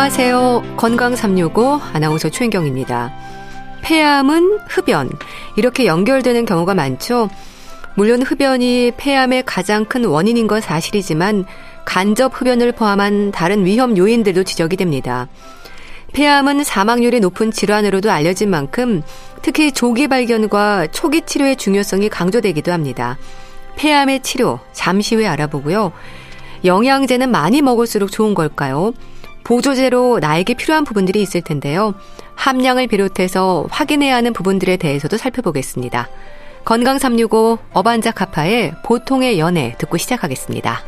안녕하세요. 건강 365 아나운서 최인경입니다. 폐암은 흡연 이렇게 연결되는 경우가 많죠. 물론 흡연이 폐암의 가장 큰 원인인 건 사실이지만 간접 흡연을 포함한 다른 위험 요인들도 지적이 됩니다. 폐암은 사망률이 높은 질환으로도 알려진 만큼 특히 조기 발견과 초기 치료의 중요성이 강조되기도 합니다. 폐암의 치료 잠시 후에 알아보고요. 영양제는 많이 먹을수록 좋은 걸까요? 보조제로 나에게 필요한 부분들이 있을 텐데요. 함량을 비롯해서 확인해야 하는 부분들에 대해서도 살펴보겠습니다. 건강 365 어반자 카파의 보통의 연애 듣고 시작하겠습니다.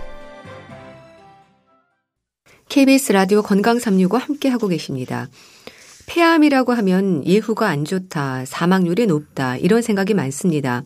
KBS 라디오 건강 365 함께 하고 계십니다. 폐암이라고 하면 예후가 안 좋다, 사망률이 높다, 이런 생각이 많습니다.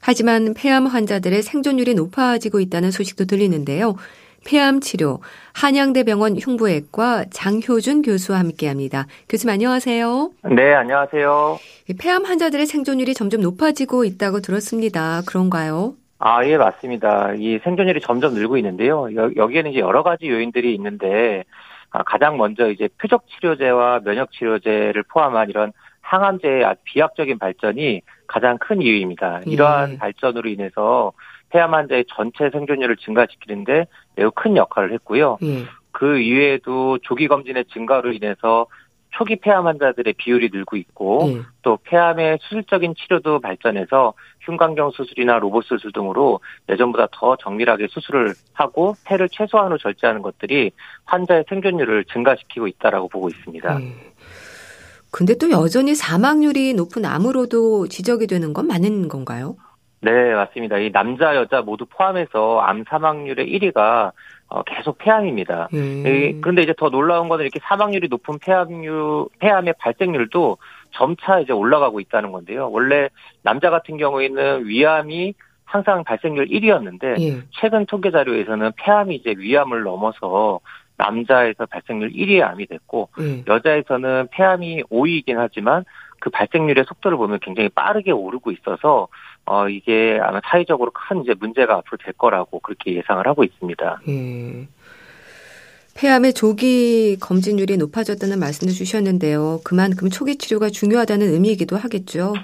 하지만 폐암 환자들의 생존율이 높아지고 있다는 소식도 들리는데요. 폐암 치료 한양대병원 흉부외과 장효준 교수와 함께합니다. 교수님 안녕하세요. 네, 안녕하세요. 폐암 환자들의 생존율이 점점 높아지고 있다고 들었습니다. 그런가요? 아, 예, 맞습니다. 이 생존율이 점점 늘고 있는데요. 여, 기에는 이제 여러 가지 요인들이 있는데 아, 가장 먼저 이제 표적 치료제와 면역 치료제를 포함한 이런 항암제의 비약적인 발전이 가장 큰 이유입니다. 이러한 예. 발전으로 인해서 폐암 환자의 전체 생존율을 증가시키는데 매우 큰 역할을 했고요. 예. 그 이외에도 조기 검진의 증가로 인해서 초기 폐암 환자들의 비율이 늘고 있고 예. 또 폐암의 수술적인 치료도 발전해서 흉곽경 수술이나 로봇 수술 등으로 예전보다 더 정밀하게 수술을 하고 폐를 최소한으로 절제하는 것들이 환자의 생존율을 증가시키고 있다라고 보고 있습니다. 예. 근데 또 여전히 사망률이 높은 암으로도 지적이 되는 건 맞는 건가요? 네, 맞습니다. 이 남자, 여자 모두 포함해서 암 사망률의 1위가 어, 계속 폐암입니다. 음. 그런데 이제 더 놀라운 거는 이렇게 사망률이 높은 폐암류, 폐암의 발생률도 점차 이제 올라가고 있다는 건데요. 원래 남자 같은 경우에는 위암이 항상 발생률 1위였는데 예. 최근 통계 자료에서는 폐암이 이제 위암을 넘어서 남자에서 발생률 1위의 암이 됐고 예. 여자에서는 폐암이 5위이긴 하지만 그 발생률의 속도를 보면 굉장히 빠르게 오르고 있어서 어, 이게 아마 사회적으로 큰 이제 문제가 앞으로 될 거라고 그렇게 예상을 하고 있습니다. 예. 폐암의 조기 검진율이 높아졌다는 말씀도 주셨는데요. 그만큼 초기 치료가 중요하다는 의미이기도 하겠죠.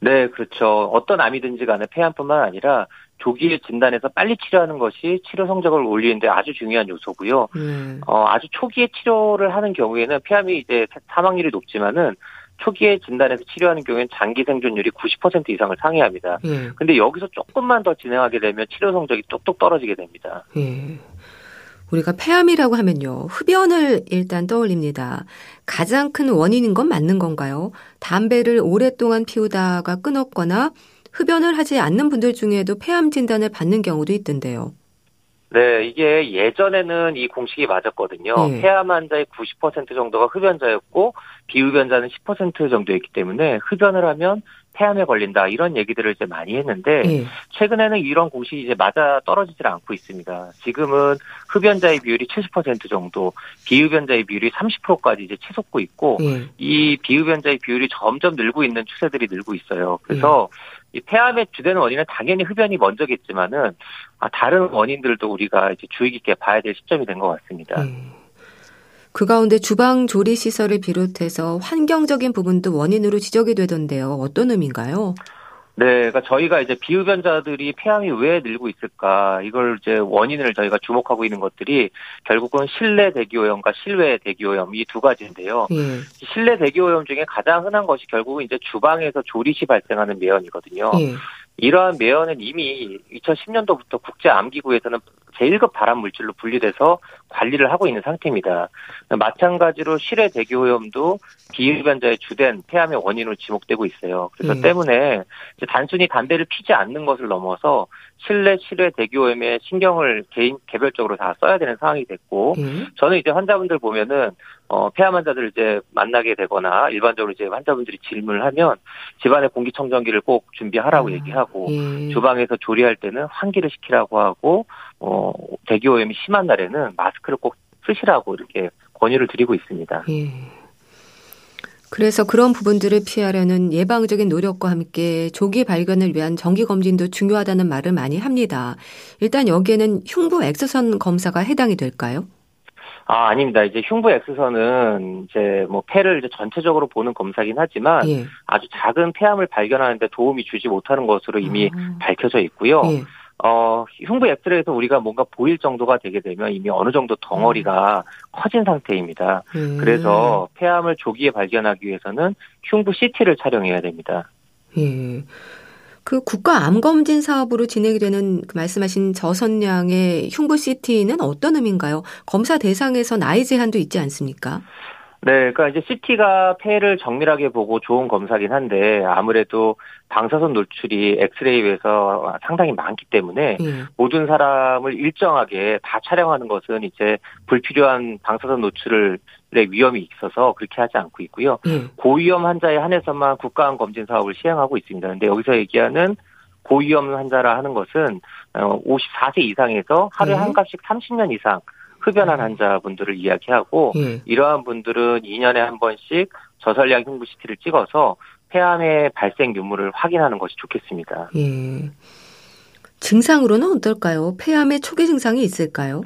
네, 그렇죠. 어떤 암이든지 간에 폐암뿐만 아니라 조기에 진단해서 빨리 치료하는 것이 치료 성적을 올리는데 아주 중요한 요소고요. 음. 어, 아주 초기에 치료를 하는 경우에는 폐암이 이제 사망률이 높지만은 초기에 진단해서 치료하는 경우에는 장기 생존율이 90% 이상을 상회합니다. 예. 근데 여기서 조금만 더 진행하게 되면 치료 성적이 뚝뚝 떨어지게 됩니다. 예. 우리가 폐암이라고 하면요. 흡연을 일단 떠올립니다. 가장 큰 원인인 건 맞는 건가요? 담배를 오랫동안 피우다가 끊었거나 흡연을 하지 않는 분들 중에도 폐암 진단을 받는 경우도 있던데요. 네, 이게 예전에는 이 공식이 맞았거든요. 네. 폐암 환자의 90% 정도가 흡연자였고 비흡연자는 10% 정도였기 때문에 흡연을 하면 폐암에 걸린다 이런 얘기들을 이제 많이 했는데 네. 최근에는 이런 공식이 이제 맞아 떨어지질 않고 있습니다. 지금은 흡연자의 비율이 70% 정도, 비흡연자의 비율이 30%까지 이제 치솟고 있고 네. 이 비흡연자의 비율이 점점 늘고 있는 추세들이 늘고 있어요. 그래서 네. 이 폐암의 주된 원인은 당연히 흡연이 먼저겠지만은 아, 다른 원인들도 우리가 이제 주의 깊게 봐야 될 시점이 된 것 같습니다. 음. 그 가운데 주방 조리 시설을 비롯해서 환경적인 부분도 원인으로 지적이 되던데요. 어떤 의미인가요? 네, 그러니까 저희가 이제 비흡연자들이 폐암이 왜 늘고 있을까 이걸 이제 원인을 저희가 주목하고 있는 것들이 결국은 실내 대기오염과 실외 대기오염 이 두 가지인데요. 예. 실내 대기오염 중에 가장 흔한 것이 결국은 이제 주방에서 조리 시 발생하는 매연이거든요. 예. 이러한 매연은 이미 2010년도부터 국제암기구에서는 제1급 발암 물질로 분류돼서 관리를 하고 있는 상태입니다. 마찬가지로 실외 대기 오염도 비흡연자의 주된 폐암의 원인으로 지목되고 있어요. 그래서 음. 때문에 단순히 담배를 피지 않는 것을 넘어서 실내 실외 대기 오염에 신경을 개인 개별적으로 다 써야 되는 상황이 됐고 음. 저는 이제 환자분들 보면은 어 폐암 환자들을 이제 만나게 되거나 일반적으로 이제 환자분들이 질문을 하면 집안에 공기청정기를 꼭 준비하라고 아. 얘기하고 음. 주방에서 조리할 때는 환기를 시키라고 하고 어 대기 오염이 심한 날에는 마스크 를 꼭 쓰시라고 이렇게 권유를 드리고 있습니다. 예. 그래서 그런 부분들을 피하려는 예방적인 노력과 함께 조기 발견을 위한 정기 검진도 중요하다는 말을 많이 합니다. 일단 여기에는 흉부 엑스선 검사가 해당이 될까요? 아, 아닙니다. 이제 흉부 X선은 이제 뭐 폐를 이제 전체적으로 보는 검사긴 하지만 예. 아주 작은 폐암을 발견하는데 도움이 주지 못하는 것으로 이미 아. 밝혀져 있고요. 예. 어, 흉부 엑스레이에서 우리가 뭔가 보일 정도가 되게 되면 이미 어느 정도 덩어리가 음. 커진 상태입니다. 음. 그래서 폐암을 조기에 발견하기 위해서는 흉부 CT를 촬영해야 됩니다. 예. 그 국가 암 검진 사업으로 진행이 되는 그 말씀하신 저선량의 흉부 CT는 어떤 의미인가요? 검사 대상에서 나이 제한도 있지 않습니까? 네, 그러니까 이제 CT가 폐를 정밀하게 보고 좋은 검사긴 한데 아무래도 방사선 노출이 엑스레이에서 상당히 많기 때문에 예. 모든 사람을 일정하게 다 촬영하는 것은 이제 불필요한 방사선 노출을 위험이 있어서 그렇게 하지 않고 있고요. 예. 고위험 환자에 한해서만 국가암 검진 사업을 시행하고 있습니다. 근데 여기서 얘기하는 고위험 환자라 하는 것은 54세 어, 이상에서 하루에 예. 한 값씩 30년 이상 흡연한 환자분들을 이야기하고 예. 이러한 분들은 2년에 한 번씩 저설량 흉부 CT를 찍어서 폐암의 발생 유무를 확인하는 것이 좋겠습니다. 예. 증상으로는 어떨까요? 폐암의 초기 증상이 있을까요?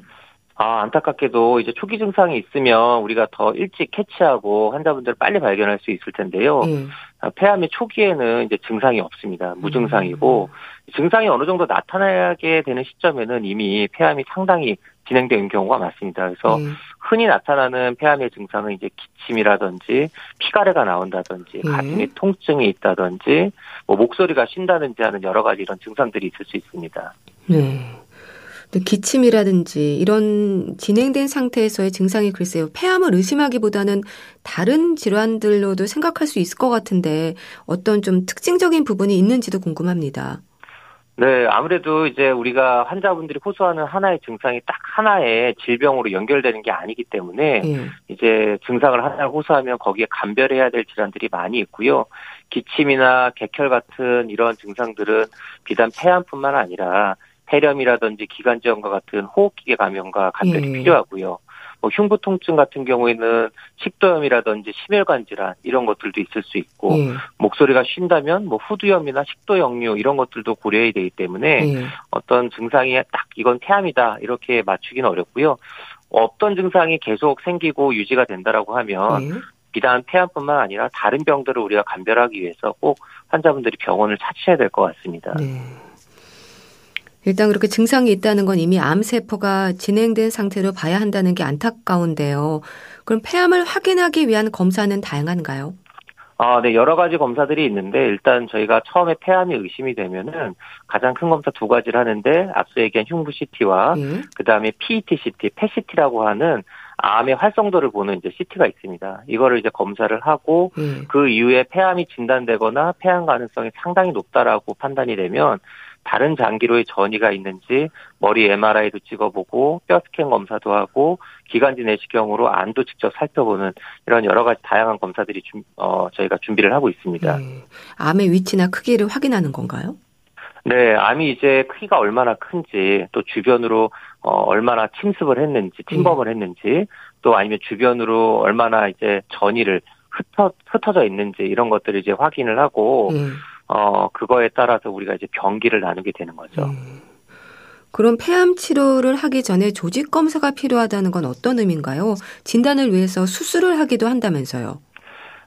아, 안타깝게도 이제 초기 증상이 있으면 우리가 더 일찍 캐치하고 환자분들을 빨리 발견할 수 있을 텐데요. 음. 폐암의 초기에는 이제 증상이 없습니다. 무증상이고 음. 증상이 어느 정도 나타나게 되는 시점에는 이미 폐암이 상당히 진행되는 경우가 많습니다. 그래서 음. 흔히 나타나는 폐암의 증상은 이제 기침이라든지 피가래가 나온다든지 음. 가슴에 통증이 있다든지 뭐 목소리가 쉰다든지 하는 여러 가지 이런 증상들이 있을 수 있습니다. 네. 기침이라든지 이런 진행된 상태에서의 증상이 글쎄요 폐암을 의심하기보다는 다른 질환들로도 생각할 수 있을 것 같은데 어떤 좀 특징적인 부분이 있는지도 궁금합니다. 네, 아무래도 이제 우리가 환자분들이 호소하는 하나의 증상이 딱 하나의 질병으로 연결되는 게 아니기 때문에 음. 이제 증상을 하나를 호소하면 거기에 감별해야 될 질환들이 많이 있고요. 기침이나 객혈 같은 이런 증상들은 비단 폐암뿐만 아니라 폐렴이라든지 기관지염과 같은 호흡기계 감염과 감별이 예. 필요하고요. 뭐 흉부 통증 같은 경우에는 식도염이라든지 심혈관 질환 이런 것들도 있을 수 있고 예. 목소리가 쉰다면 뭐 후두염이나 식도 역류 이런 것들도 고려해야 되기 때문에 예. 어떤 증상이 딱 이건 폐암이다 이렇게 맞추기는 어렵고요. 어떤 증상이 계속 생기고 유지가 된다라고 하면 예. 비단 폐암뿐만 아니라 다른 병들을 우리가 감별하기 위해서 꼭 환자분들이 병원을 찾으셔야 될 것 같습니다. 네. 일단 그렇게 증상이 있다는 건 이미 암세포가 진행된 상태로 봐야 한다는 게 안타까운데요. 그럼 폐암을 확인하기 위한 검사는 다양한가요? 아, 네, 여러 가지 검사들이 있는데, 일단 저희가 처음에 폐암이 의심이 되면은 가장 큰 검사 두 가지를 하는데, 앞서 얘기한 흉부 CT와, 음. 그 다음에 PET CT, PECT라고 하는 암의 활성도를 보는 이제 CT가 있습니다. 이거를 이제 검사를 하고, 음. 그 이후에 폐암이 진단되거나 폐암 가능성이 상당히 높다라고 판단이 되면, 다른 장기로의 전이가 있는지 머리 MRI도 찍어보고 뼈 스캔 검사도 하고 기관지 내시경으로 안도 직접 살펴보는 이런 여러 가지 다양한 검사들이 준, 어, 저희가 준비를 하고 있습니다. 네. 암의 위치나 크기를 확인하는 건가요? 네, 암이 이제 크기가 얼마나 큰지 또 주변으로 어, 얼마나 침습을 했는지 침범을 네. 했는지 또 아니면 주변으로 얼마나 이제 전이를 흩어 흩어져 있는지 이런 것들을 이제 확인을 하고 네. 어, 그거에 따라서 우리가 이제 병기를 나누게 되는 거죠. 음. 그럼 폐암 치료를 하기 전에 조직 검사가 필요하다는 건 어떤 의미인가요? 진단을 위해서 수술을 하기도 한다면서요.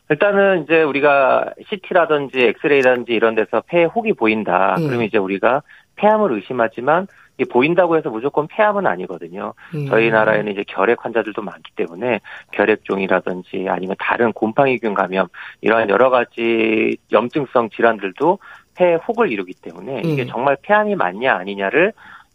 일단은 이제 우리가 CT라든지 엑스레이라든지 이런 데서 폐에 혹이 보인다. 예. 그러면 이제 우리가 폐암을 의심하지만 이 보인다고 해서 무조건 폐암은 아니거든요. 음. 저희 나라에는 이제 결핵 환자들도 많기 때문에 결핵종이라든지 아니면 다른 곰팡이균 감염 이러한 여러 가지 염증성 질환들도 폐에 혹을 이루기 때문에 이게 음. 정말 폐암이 맞냐 아니냐를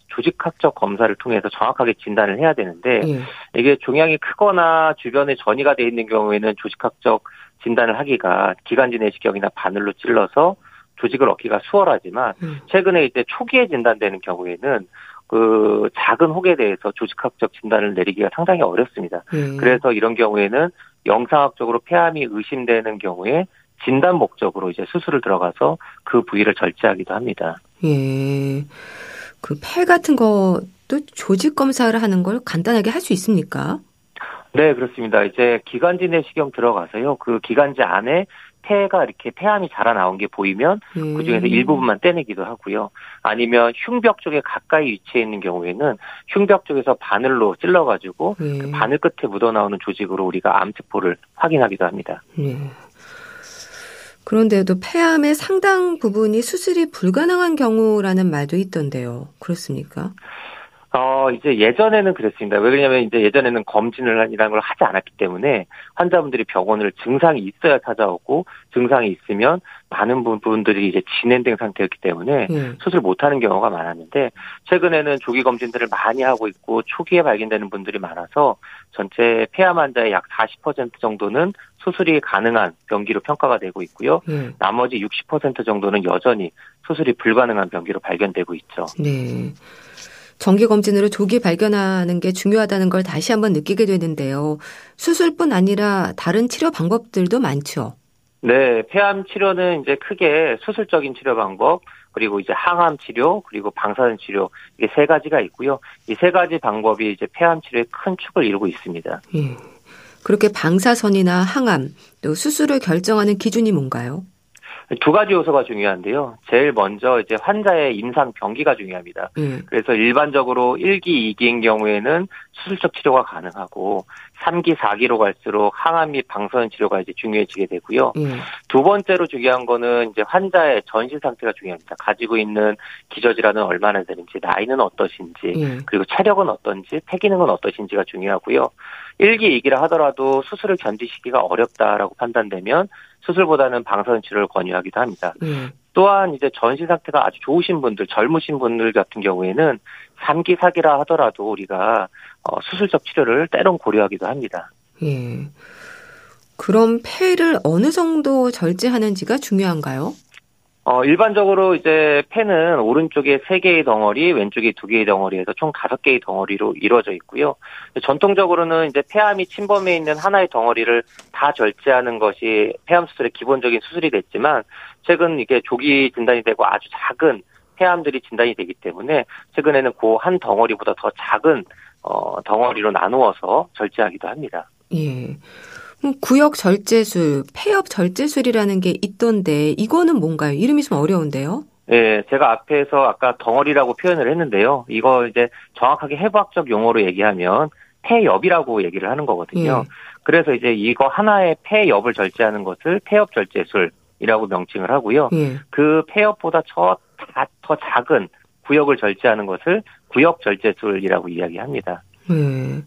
조직학적 검사를 통해서 정확하게 진단을 해야 되는데 음. 이게 종양이 크거나 주변에 전이가 돼 있는 경우에는 조직학적 진단을 하기가 기관지 내시경이나 바늘로 찔러서 조직을 얻기가 수월하지만 음. 최근에 이제 초기에 진단되는 경우에는 그 작은 혹에 대해서 조직학적 진단을 내리기가 상당히 어렵습니다. 음. 그래서 이런 경우에는 영상학적으로 폐암이 의심되는 경우에 진단 목적으로 이제 수술을 들어가서 그 부위를 절제하기도 합니다. 예. 그 폐 같은 것도 조직 검사를 하는 걸 간단하게 할 수 있습니까? 네, 그렇습니다. 이제 기관지 내시경 들어가서요. 그 기관지 안에 폐가 이렇게 폐암이 자라나온 게 보이면 음. 그 중에서 일부분만 떼내기도 하고요. 아니면 흉벽 쪽에 가까이 위치해 있는 경우에는 흉벽 쪽에서 바늘로 찔러가지고 음. 그 바늘 끝에 묻어나오는 조직으로 우리가 암세포를 확인하기도 합니다. 음. 그런데도 폐암의 상당 부분이 수술이 불가능한 경우라는 말도 있던데요. 그렇습니까? 어, 이제 예전에는 그랬습니다. 왜 그러냐면 이제 예전에는 검진을 이라는 걸 하지 않았기 때문에 환자분들이 병원을 증상이 있어야 찾아오고 증상이 있으면 많은 부분들이 이제 진행된 상태였기 때문에 음. 수술 못하는 경우가 많았는데 최근에는 조기 검진들을 많이 하고 있고 초기에 발견되는 분들이 많아서 전체 폐암 환자의 약 40% 정도는 수술이 가능한 병기로 평가가 되고 있고요. 음. 나머지 60% 정도는 여전히 수술이 불가능한 병기로 발견되고 있죠. 네. 정기 검진으로 조기 발견하는 게 중요하다는 걸 다시 한번 느끼게 되는데요. 수술뿐 아니라 다른 치료 방법들도 많죠. 네, 폐암 치료는 이제 크게 수술적인 치료 방법, 그리고 이제 항암 치료, 그리고 방사선 치료 이게 세 가지가 있고요. 이 세 가지 방법이 이제 폐암 치료의 큰 축을 이루고 있습니다. 예. 그렇게 방사선이나 항암 또 수술을 결정하는 기준이 뭔가요? 두 가지 요소가 중요한데요. 제일 먼저 이제 환자의 임상 병기가 중요합니다. 음. 그래서 일반적으로 1기, 2기인 경우에는 수술적 치료가 가능하고 3기, 4기로 갈수록 항암 및 방사선 치료가 이제 중요해지게 되고요. 음. 두 번째로 중요한 거는 이제 환자의 전신 상태가 중요합니다. 가지고 있는 기저 질환은 얼마나 되는지, 나이는 어떠신지, 음. 그리고 체력은 어떤지, 폐 기능은 어떠신지가 중요하고요. 1기, 2기라 하더라도 수술을 견디시기가 어렵다라고 판단되면 수술보다는 방사선 치료를 권유하기도 합니다. 음. 또한 이제 전신 상태가 아주 좋으신 분들, 젊으신 분들 같은 경우에는 3기, 4기라 하더라도 우리가 어, 수술적 치료를 때론 고려하기도 합니다. 예. 그럼 폐를 어느 정도 절제하는지가 중요한가요? 어, 일반적으로 이제 폐는 오른쪽에 3개의 덩어리, 왼쪽에 2개의 덩어리에서 총 5개의 덩어리로 이루어져 있고요. 전통적으로는 이제 폐암이 침범해 있는 하나의 덩어리를 다 절제하는 것이 폐암 수술의 기본적인 수술이 됐지만 최근 이게 조기 진단이 되고 아주 작은 폐암들이 진단이 되기 때문에 최근에는 그 한 덩어리보다 더 작은 어, 덩어리로 나누어서 절제하기도 합니다. 예. 구역 절제술, 폐엽 절제술이라는 게 있던데 이거는 뭔가요? 이름이 좀 어려운데요. 네, 제가 앞에서 아까 덩어리라고 표현을 했는데요. 이거 이제 정확하게 해부학적 용어로 얘기하면 폐엽이라고 얘기를 하는 거거든요. 예. 그래서 이제 이거 하나의 폐엽을 절제하는 것을 폐엽 절제술이라고 명칭을 하고요. 예. 그 폐엽보다 저, 더 작은 구역을 절제하는 것을 구역 절제술이라고 이야기합니다. 예.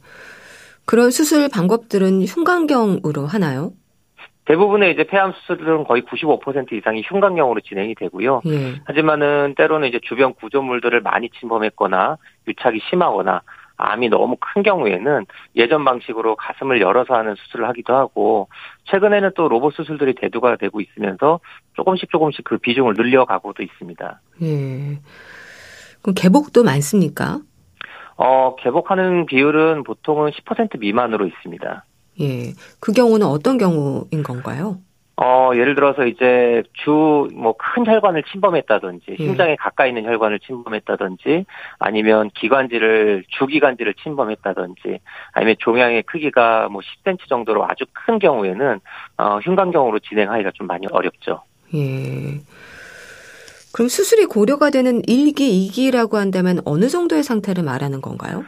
그런 수술 방법들은 흉곽경으로 하나요? 대부분의 이제 폐암 수술은 거의 95% 이상이 흉곽경으로 진행이 되고요. 예. 하지만은 때로는 이제 주변 구조물들을 많이 침범했거나 유착이 심하거나 암이 너무 큰 경우에는 예전 방식으로 가슴을 열어서 하는 수술을 하기도 하고 최근에는 또 로봇 수술들이 대두가 되고 있으면서 조금씩 조금씩 그 비중을 늘려가고도 있습니다. 예. 그럼 개복도 많습니까? 어, 개복하는 비율은 보통은 10% 미만으로 있습니다. 예. 그 경우는 어떤 경우인 건가요? 어, 예를 들어서 이제 주, 뭐, 큰 혈관을 침범했다든지, 예. 심장에 가까이 있는 혈관을 침범했다든지, 아니면 기관지를, 주기관지를 침범했다든지, 아니면 종양의 크기가 뭐 10cm 정도로 아주 큰 경우에는, 어, 흉관경으로 진행하기가 좀 많이 어렵죠. 예. 그럼 수술이 고려가 되는 1기, 2기라고 한다면 어느 정도의 상태를 말하는 건가요?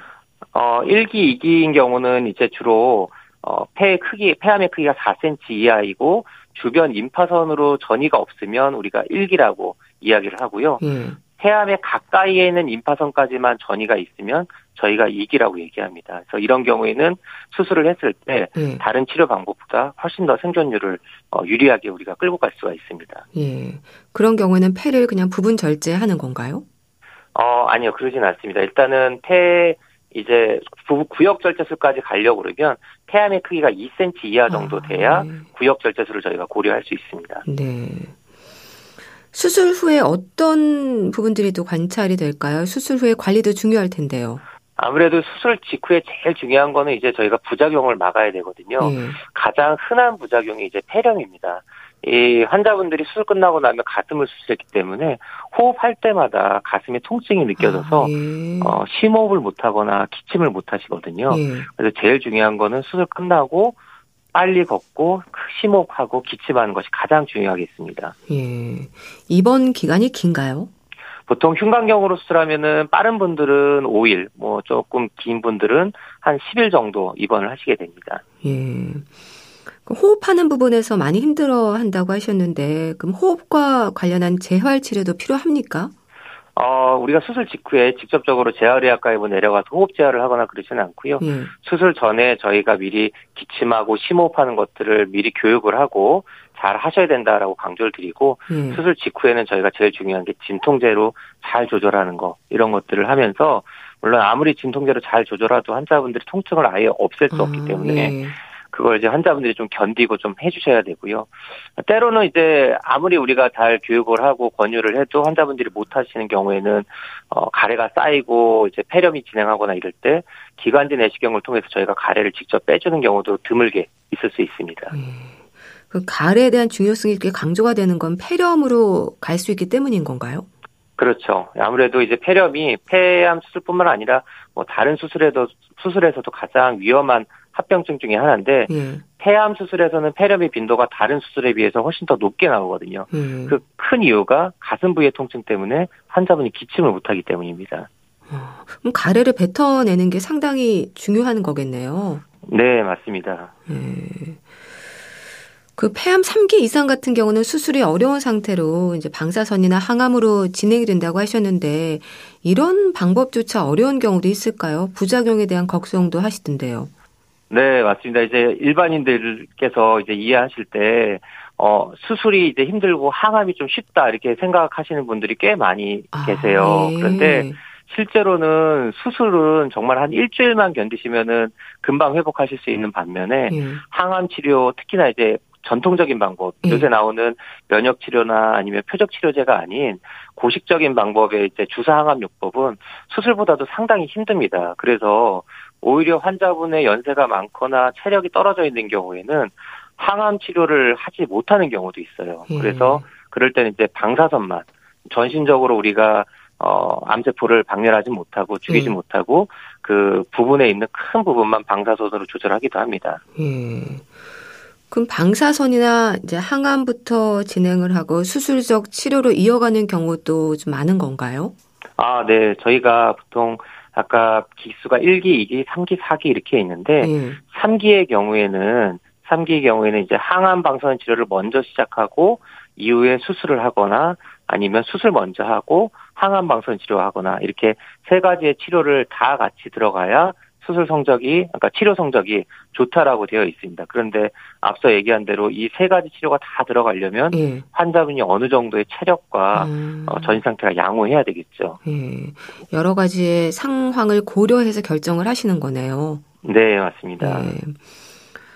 어, 1기, 2기인 경우는 이제 주로 어, 폐 크기, 폐암의 크기가 4cm 이하이고 주변 임파선으로 전이가 없으면 우리가 1기라고 이야기를 하고요. 음. 폐암의 가까이에 있는 임파선까지만 전이가 있으면 저희가 이기라고 얘기합니다. 그래서 이런 경우에는 수술을 했을 때 예. 다른 치료 방법보다 훨씬 더 생존율을 어, 유리하게 우리가 끌고 갈 수가 있습니다. 예. 그런 경우에는 폐를 그냥 부분 절제하는 건가요? 어, 아니요. 그러진 않습니다. 일단은 폐 이제 구역 절제술까지 가려고 그러면 폐암의 크기가 2cm 이하 정도 아, 돼야 아, 네. 구역 절제술을 저희가 고려할 수 있습니다. 네. 수술 후에 어떤 부분들이 또 관찰이 될까요? 수술 후에 관리도 중요할 텐데요. 아무래도 수술 직후에 제일 중요한 거는 이제 저희가 부작용을 막아야 되거든요. 네. 가장 흔한 부작용이 이제 폐렴입니다. 이 환자분들이 수술 끝나고 나면 가슴을 수술했기 때문에 호흡할 때마다 가슴에 통증이 느껴져서 아, 예. 어, 심호흡을 못하거나 기침을 못하시거든요. 예. 그래서 제일 중요한 거는 수술 끝나고 빨리 걷고 심호흡하고 기침하는 것이 가장 중요하겠습니다. 예. 입원 기간이 긴가요? 보통 흉곽경으로 수술하면은 빠른 분들은 5일, 뭐 조금 긴 분들은 한 10일 정도 입원을 하시게 됩니다. 예. 그 호흡하는 부분에서 많이 힘들어 한다고 하셨는데, 그럼 호흡과 관련한 재활 치료도 필요합니까? 어, 우리가 수술 직후에 직접적으로 재활의학과에 뭐 내려가서 호흡 재활을 하거나 그러지는 않고요. 예. 수술 전에 저희가 미리 기침하고 심호흡하는 것들을 미리 교육을 하고 잘 하셔야 된다라고 강조를 드리고 예. 수술 직후에는 저희가 제일 중요한 게 진통제로 잘 조절하는 거 이런 것들을 하면서 물론 아무리 진통제로 잘 조절해도 환자분들이 통증을 아예 없앨 수 아, 없기 때문에 예. 그걸 이제 환자분들이 좀 견디고 좀 해주셔야 되고요. 때로는 이제 아무리 우리가 잘 교육을 하고 권유를 해도 환자분들이 못 하시는 경우에는 어, 가래가 쌓이고 이제 폐렴이 진행하거나 이럴 때 기관지 내시경을 통해서 저희가 가래를 직접 빼주는 경우도 드물게 있을 수 있습니다. 음, 그 가래에 대한 중요성이 이렇게 강조가 되는 건 폐렴으로 갈 수 있기 때문인 건가요? 그렇죠. 아무래도 이제 폐렴이 폐암 수술뿐만 아니라 뭐 다른 수술에도 수술에서도 가장 위험한 합병증 중에 하나인데 예. 폐암 수술에서는 폐렴의 빈도가 다른 수술에 비해서 훨씬 더 높게 나오거든요. 예. 그큰 이유가 가슴 부의 통증 때문에 환자분이 기침을 못하기 때문입니다. 어, 그럼 가래를 뱉어내는 게 상당히 중요한 거겠네요. 네, 맞습니다. 예. 그 폐암 3기 이상 같은 경우는 수술이 어려운 상태로 이제 방사선이나 항암으로 진행이 된다고 하셨는데 이런 방법조차 어려운 경우도 있을까요? 부작용에 대한 걱정도 하시던데요. 네, 맞습니다. 이제 일반인들께서 이제 이해하실 때, 어, 수술이 이제 힘들고 항암이 좀 쉽다, 이렇게 생각하시는 분들이 꽤 많이 아, 계세요. 네. 그런데 실제로는 수술은 정말 한 일주일만 견디시면은 금방 회복하실 수 있는 반면에 네. 항암 치료, 특히나 이제 전통적인 방법, 네. 요새 나오는 면역 치료나 아니면 표적 치료제가 아닌 고식적인 방법의 이제 주사 항암 요법은 수술보다도 상당히 힘듭니다. 그래서 오히려 환자분의 연세가 많거나 체력이 떨어져 있는 경우에는 항암 치료를 하지 못하는 경우도 있어요. 예. 그래서 그럴 때는 이제 방사선만 전신적으로 우리가 어, 암세포를 박멸하지 못하고 죽이지 예. 못하고 그 부분에 있는 큰 부분만 방사선으로 조절하기도 합니다. 예. 그럼 방사선이나 이제 항암부터 진행을 하고 수술적 치료로 이어가는 경우도 좀 많은 건가요? 아, 네. 저희가 보통 아까 기수가 1기, 2기, 3기, 4기 이렇게 있는데 음. 3기의 경우에는 3기의 경우에는 이제 항암 방사선 치료를 먼저 시작하고 이후에 수술을 하거나 아니면 수술 먼저 하고 항암 방사선 치료하거나 이렇게 세 가지의 치료를 다 같이 들어가야 수술 성적이 그러니까 치료 성적이 좋다라고 되어 있습니다. 그런데 앞서 얘기한 대로 이 세 가지 치료가 다 들어가려면 예. 환자분이 어느 정도의 체력과 음. 어, 전신 상태가 양호해야 되겠죠. 예. 여러 가지의 상황을 고려해서 결정을 하시는 거네요. 네, 맞습니다. 예.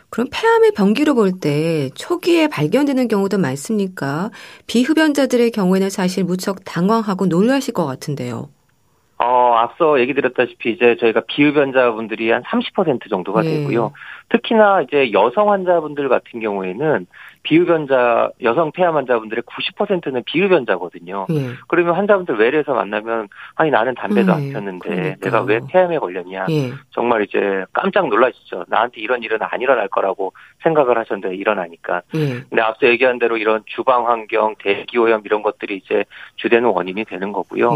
그럼 폐암의 병기로 볼 때 초기에 발견되는 경우도 많습니까? 비흡연자들의 경우에는 사실 무척 당황하고 놀라실 것 같은데요. 어, 앞서 얘기 드렸다시피 이제 저희가 비흡연자분들이 한 30% 정도가 네. 되고요. 특히나 이제 여성 환자분들 같은 경우에는 비흡연자 여성 폐암 환자분들의 90%는 비흡연자거든요. 네. 그러면 환자분들 외래에서 만나면 아니 나는 담배도 네. 안 폈는데 그러니까. 내가 왜 폐암에 걸렸냐. 네. 정말 이제 깜짝 놀라시죠. 나한테 이런 일은 안 일어날 거라고 생각을 하셨는데 일어나니까. 네. 근데 앞서 얘기한 대로 이런 주방 환경, 대기 오염 이런 것들이 이제 주되는 원인이 되는 거고요.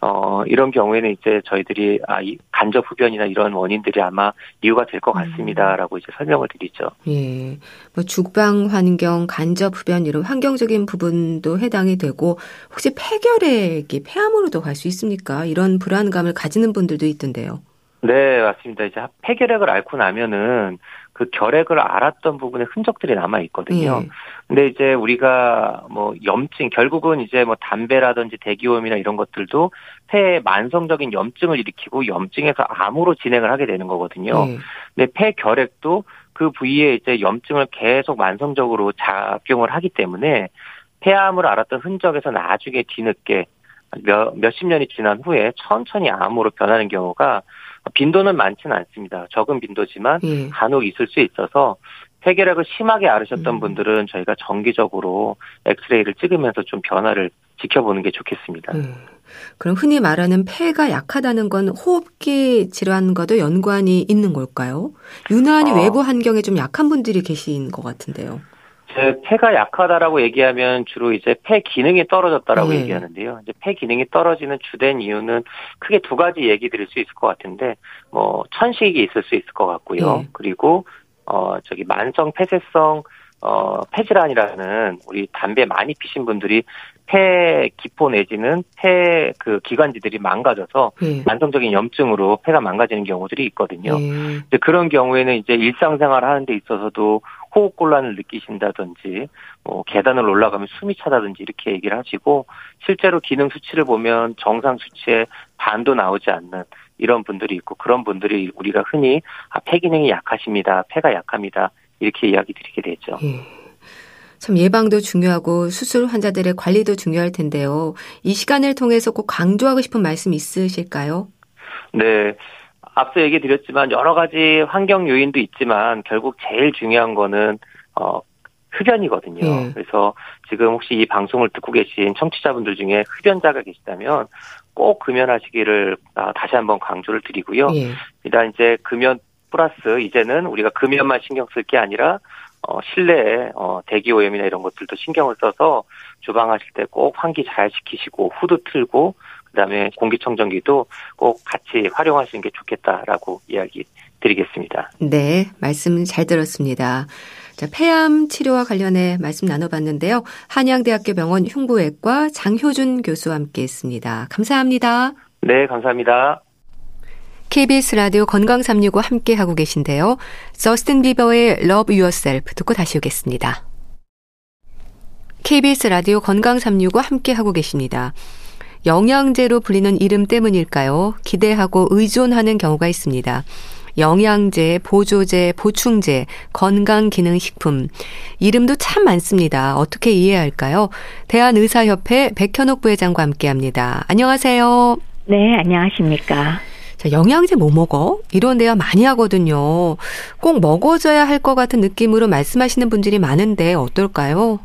네. 어, 이런 경우에는 이제 저희들이 아, 이 간접 흡연이나 이런 원인들이 아마 이유가 될 것 같습니다라고 음. 이제 설명을 드리죠. 예. 뭐 죽방 환경, 간접 흡연 이런 환경적인 부분도 해당이 되고 혹시 폐결핵이 폐암으로도 갈 수 있습니까? 이런 불안감을 가지는 분들도 있던데요. 네, 맞습니다. 이제 폐결핵을 앓고 나면은 그 결핵을 앓았던 부분에 흔적들이 남아 있거든요. 예. 근데 이제 우리가 뭐 염증 결국은 이제 뭐 담배라든지 대기오염이나 이런 것들도 폐에 만성적인 염증을 일으키고 염증에서 암으로 진행을 하게 되는 거거든요. 예. 근데 폐 결핵도 그 부위에 이제 염증을 계속 만성적으로 작용을 하기 때문에 폐암을 앓았던 흔적에서 나중에 뒤늦게 몇, 몇십 년이 지난 후에 천천히 암으로 변하는 경우가 빈도는 많지는 않습니다. 적은 빈도지만 예. 간혹 있을 수 있어서 폐결핵을 심하게 앓으셨던 음. 분들은 저희가 정기적으로 엑스레이를 찍으면서 좀 변화를 지켜보는 게 좋겠습니다. 음. 그럼 흔히 말하는 폐가 약하다는 건 호흡기 질환과도 연관이 있는 걸까요? 유난히 어. 외부 환경에 좀 약한 분들이 계신 것 같은데요. 제 폐가 약하다라고 얘기하면 주로 이제 폐 기능이 떨어졌다라고 네. 얘기하는데요. 이제 폐 기능이 떨어지는 주된 이유는 크게 두 가지 얘기 드릴 수 있을 것 같은데, 뭐 천식이 있을 수 있을 것 같고요. 네. 그리고 어 저기 만성 폐쇄성 어, 폐질환이라는 우리 담배 많이 피신 분들이 폐 기포 내지는 폐 그 기관지들이 망가져서 예. 만성적인 염증으로 폐가 망가지는 경우들이 있거든요. 예. 이제 그런 경우에는 이제 일상생활 하는 데 있어서도 호흡 곤란을 느끼신다든지 뭐 계단을 올라가면 숨이 차다든지 이렇게 얘기를 하시고 실제로 기능 수치를 보면 정상 수치의 반도 나오지 않는 이런 분들이 있고 그런 분들이 우리가 흔히 아, 폐 기능이 약하십니다. 폐가 약합니다. 이렇게 이야기 드리게 되죠. 예. 참 예방도 중요하고 수술 환자들의 관리도 중요할 텐데요. 이 시간을 통해서 꼭 강조하고 싶은 말씀 있으실까요? 네. 앞서 얘기 드렸지만 여러 가지 환경 요인도 있지만 결국 제일 중요한 거는 어 흡연이거든요. 예. 그래서 지금 혹시 이 방송을 듣고 계신 청취자분들 중에 흡연자가 계시다면 꼭 금연하시기를 아, 다시 한번 강조를 드리고요. 예. 일단 이제 금연 플러스 이제는 우리가 금연만 신경 쓸 게 아니라 어, 실내에 어, 대기 오염이나 이런 것들도 신경을 써서 주방하실 때 꼭 환기 잘 시키시고 후드 틀고 그다음에 공기청정기도 꼭 같이 활용하시는 게 좋겠다라고 이야기 드리겠습니다. 네, 말씀 잘 들었습니다. 자, 폐암 치료와 관련해 말씀 나눠봤는데요. 한양대학교 병원 흉부외과 장효준 교수와 함께 했습니다. 감사합니다. 네, 감사합니다. KBS 라디오 건강 365 함께 하고 계신데요. 저스틴 비버의 Love Yourself 듣고 다시 오겠습니다. KBS 라디오 건강 365 함께 하고 계십니다. 영양제로 불리는 이름 때문일까요? 기대하고 의존하는 경우가 있습니다. 영양제, 보조제, 보충제, 건강기능식품. 이름도 참 많습니다. 어떻게 이해해야 할까요? 대한의사협회 백현옥 부회장과 함께 합니다. 안녕하세요. 네, 안녕하십니까. 자, 영양제 뭐 먹어? 이런 대화 많이 하거든요. 꼭 먹어줘야 할 것 같은 느낌으로 말씀하시는 분들이 많은데 어떨까요?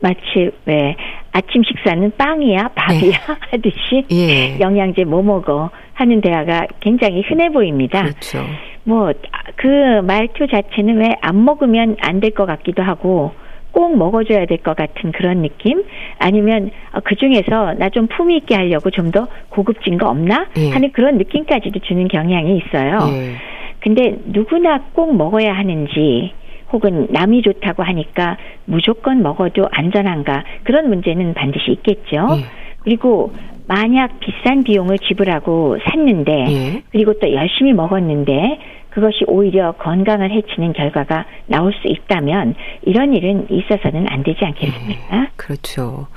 마치 왜 아침 식사는 빵이야 밥이야 네. 하듯이 예. 영양제 뭐 먹어 하는 대화가 굉장히 흔해 보입니다. 그렇죠. 뭐 그 말투 자체는 왜 안 먹으면 안 될 것 같기도 하고 꼭 먹어줘야 될 것 같은 그런 느낌? 아니면 어, 그 중에서 나 좀 품위 있게 하려고 좀 더 고급진 거 없나? 예. 하는 그런 느낌까지도 주는 경향이 있어요. 예. 근데 누구나 꼭 먹어야 하는지 혹은 남이 좋다고 하니까 무조건 먹어도 안전한가 그런 문제는 반드시 있겠죠. 예. 그리고 만약 비싼 비용을 지불하고 샀는데 예. 그리고 또 열심히 먹었는데 그것이 오히려 건강을 해치는 결과가 나올 수 있다면 이런 일은 있어서는 안 되지 않겠습니까? 네, 그렇죠.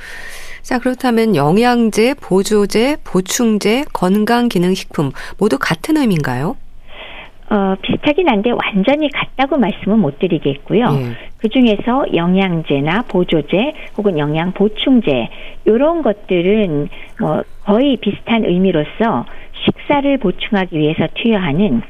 자, 그렇다면 영양제, 보조제, 보충제, 건강기능식품 모두 같은 의미인가요? 어, 비슷하긴 한데 완전히 같다고 말씀은 못 드리겠고요. 네. 그 중에서 영양제나 보조제 혹은 영양 보충제 이런 것들은 뭐 거의 비슷한 의미로서 식사를 보충하기 위해서 투여하는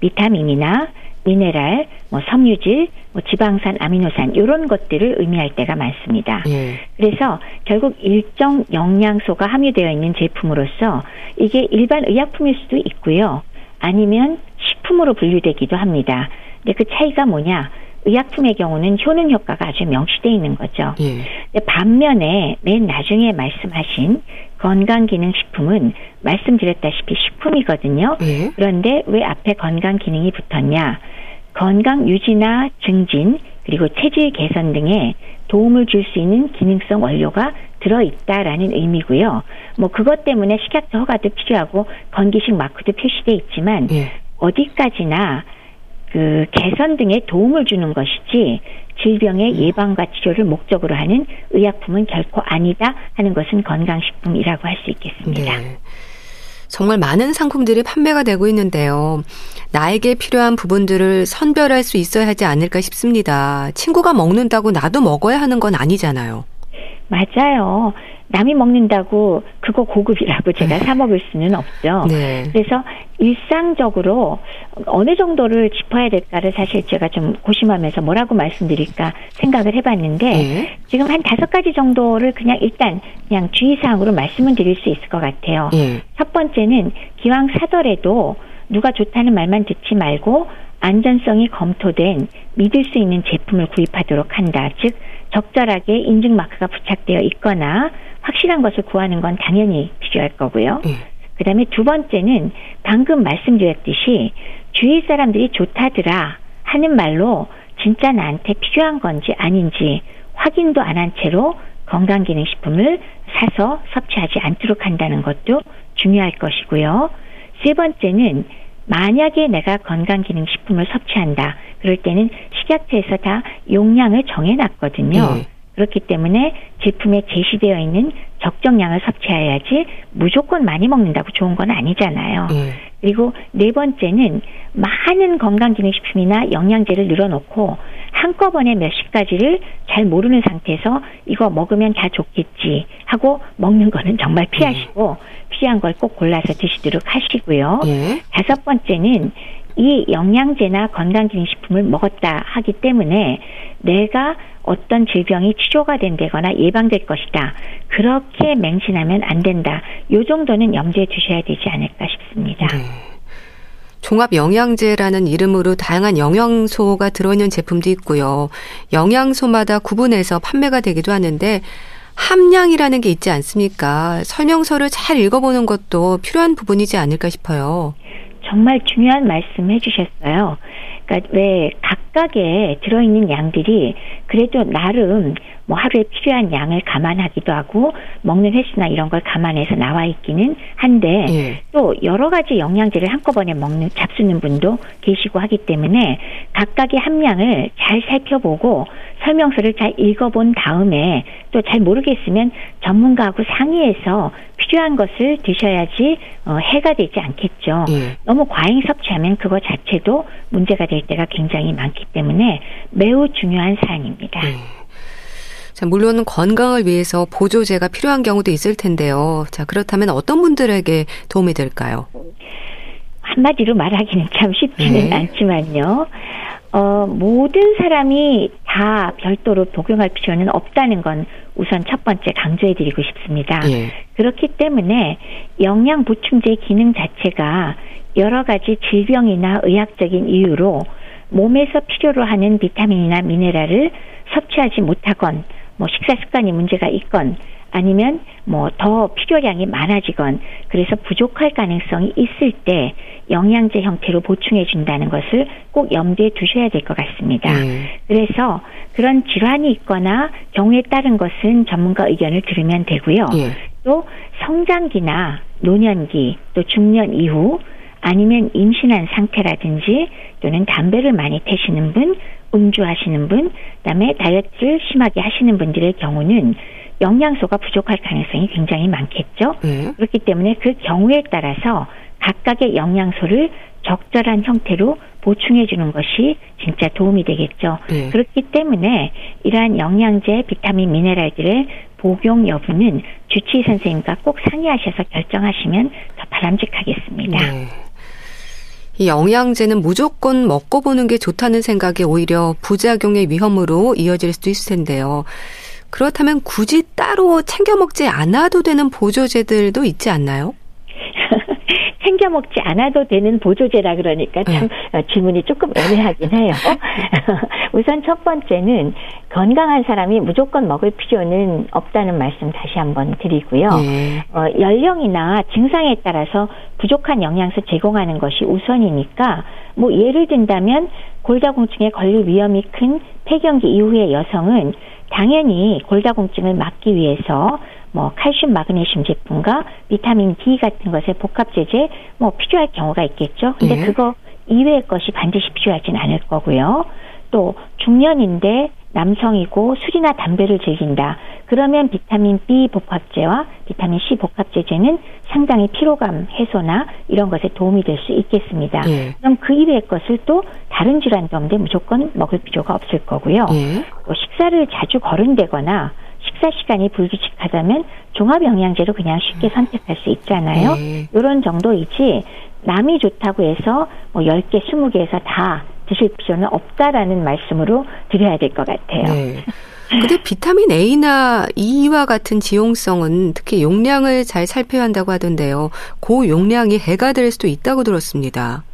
비타민이나 미네랄, 뭐 섬유질, 뭐 지방산, 아미노산 이런 것들을 의미할 때가 많습니다. 예. 그래서 결국 일정 영양소가 함유되어 있는 제품으로서 이게 일반 의약품일 수도 있고요. 아니면 식품으로 분류되기도 합니다. 근데 그 차이가 뭐냐? 의약품의 경우는 효능 효과가 아주 명시되어 있는 거죠. 예. 반면에 맨 나중에 말씀하신 건강기능식품은 말씀드렸다시피 식품이거든요. 예. 그런데 왜 앞에 건강기능이 붙었냐? 건강 유지나 증진 그리고 체질 개선 등에 도움을 줄 수 있는 기능성 원료가 들어있다라는 의미고요. 뭐 그것 때문에 식약처 허가도 필요하고 건기식 마크도 표시돼 있지만 예. 어디까지나 그 개선 등에 도움을 주는 것이지 질병의 음. 예방과 치료를 목적으로 하는 의약품은 결코 아니다 하는 것은 건강식품이라고 할 수 있겠습니다. 네. 정말 많은 상품들이 판매가 되고 있는데요. 나에게 필요한 부분들을 선별할 수 있어야 하지 않을까 싶습니다. 친구가 먹는다고 나도 먹어야 하는 건 아니잖아요. 맞아요. 남이 먹는다고 그거 고급이라고 제가 사 먹을 수는 없죠. 네. 그래서 일상적으로 어느 정도를 짚어야 될까를 사실 제가 좀 고심하면서 뭐라고 말씀드릴까 생각을 해봤는데 네. 지금 한 다섯 가지 정도를 그냥 일단 그냥 주의사항으로 말씀을 드릴 수 있을 것 같아요. 네. 첫 번째는 기왕 사더라도 누가 좋다는 말만 듣지 말고 안전성이 검토된 믿을 수 있는 제품을 구입하도록 한다. 즉 적절하게 인증 마크가 부착되어 있거나 확실한 것을 구하는 건 당연히 필요할 거고요. 음. 그다음에 두 번째는 방금 말씀드렸듯이 주위 사람들이 좋다더라 하는 말로 진짜 나한테 필요한 건지 아닌지 확인도 안 한 채로 건강기능식품을 사서 섭취하지 않도록 한다는 것도 중요할 것이고요. 세 번째는 만약에 내가 건강기능식품을 섭취한다. 그럴 때는 식약처에서 다 용량을 정해놨거든요. 네. 그렇기 때문에 제품에 제시되어 있는 적정량을 섭취해야지 무조건 많이 먹는다고 좋은 건 아니잖아요. 네. 그리고 네 번째는 많은 건강기능식품이나 영양제를 늘어놓고 한꺼번에 몇십 가지를 잘 모르는 상태에서 이거 먹으면 다 좋겠지 하고 먹는 거는 정말 피하시고 네. 필요한 걸 꼭 골라서 드시도록 하시고요. 네. 다섯 번째는 이 영양제나 건강기능식품을 먹었다 하기 때문에 내가 어떤 질병이 치료가 된다거나 예방될 것이다. 그렇게 맹신하면 안 된다. 요 정도는 염두에 두셔야 되지 않을까 싶습니다. 네. 종합 영양제라는 이름으로 다양한 영양소가 들어있는 제품도 있고요. 영양소마다 구분해서 판매가 되기도 하는데 함량이라는 게 있지 않습니까? 설명서를 잘 읽어보는 것도 필요한 부분이지 않을까 싶어요. 정말 중요한 말씀 해주셨어요. 그러니까 왜 각각에 들어있는 양들이 그래도 나름 뭐 하루에 필요한 양을 감안하기도 하고 먹는 횟수나 이런 걸 감안해서 나와 있기는 한데 예. 또 여러 가지 영양제를 한꺼번에 먹는 잡수는 분도 계시고 하기 때문에 각각의 함량을 잘 살펴보고 설명서를 잘 읽어본 다음에 또 잘 모르겠으면 전문가하고 상의해서 필요한 것을 드셔야지 어, 해가 되지 않겠죠. 예. 너무 과잉 섭취하면 그거 자체도 문제가 될 때가 굉장히 많기 때문에 매우 중요한 사항입니다. 예. 자, 물론 건강을 위해서 보조제가 필요한 경우도 있을 텐데요. 자, 그렇다면 어떤 분들에게 도움이 될까요? 한마디로 말하기는 참 쉽지는 네. 않지만요. 어, 모든 사람이 다 별도로 복용할 필요는 없다는 건 우선 첫 번째 강조해드리고 싶습니다. 예. 그렇기 때문에 영양 보충제 기능 자체가 여러 가지 질병이나 의학적인 이유로 몸에서 필요로 하는 비타민이나 미네랄을 섭취하지 못하건 뭐 식사 습관이 문제가 있건 아니면 뭐 더 필요량이 많아지건 그래서 부족할 가능성이 있을 때 영양제 형태로 보충해 준다는 것을 꼭 염두에 두셔야 될 것 같습니다. 음. 그래서 그런 질환이 있거나 경우에 따른 것은 전문가 의견을 들으면 되고요. 음. 또 성장기나 노년기 또 중년 이후 아니면 임신한 상태라든지 또는 담배를 많이 태시는 분, 음주하시는 분, 그다음에 다이어트를 심하게 하시는 분들의 경우는 영양소가 부족할 가능성이 굉장히 많겠죠. 네. 그렇기 때문에 그 경우에 따라서 각각의 영양소를 적절한 형태로 보충해 주는 것이 진짜 도움이 되겠죠. 네. 그렇기 때문에 이러한 영양제, 비타민, 미네랄들의 복용 여부는 주치의 선생님과 꼭 상의하셔서 결정하시면 더 바람직하겠습니다. 네. 이 영양제는 무조건 먹고 보는 게 좋다는 생각이 오히려 부작용의 위험으로 이어질 수도 있을 텐데요. 그렇다면 굳이 따로 챙겨 먹지 않아도 되는 보조제들도 있지 않나요? 챙겨 먹지 않아도 되는 보조제라 그러니까 참 네. 질문이 조금 애매하긴 해요. 우선 첫 번째는 건강한 사람이 무조건 먹을 필요는 없다는 말씀 다시 한번 드리고요. 네. 어, 연령이나 증상에 따라서 부족한 영양소 제공하는 것이 우선이니까 뭐 예를 든다면 골다공증에 걸릴 위험이 큰 폐경기 이후의 여성은 당연히 골다공증을 막기 위해서 뭐 칼슘, 마그네슘 제품과 비타민 D 같은 것의 복합 제제 뭐 필요할 경우가 있겠죠. 근데 네. 그거 이외의 것이 반드시 필요하진 않을 거고요. 또 중년인데 남성이고 술이나 담배를 즐긴다. 그러면 비타민 B 복합제와 비타민 C 복합제제는 상당히 피로감 해소나 이런 것에 도움이 될 수 있겠습니다. 예. 그럼 그 이외의 것을 또 다른 질환 가운데 무조건 먹을 필요가 없을 거고요. 예. 또 식사를 자주 거른다거나 식사 시간이 불규칙하다면 종합 영양제로 그냥 쉽게 선택할 수 있잖아요. 네. 이런 정도이지 남이 좋다고 해서 뭐 10개, 20개에서 다 드실 필요는 없다라는 말씀으로 드려야 될 것 같아요. 네. 근데 비타민 A나 E와 같은 지용성은 특히 용량을 잘 살펴야 한다고 하던데요. 고 용량이 해가 될 수도 있다고 들었습니다.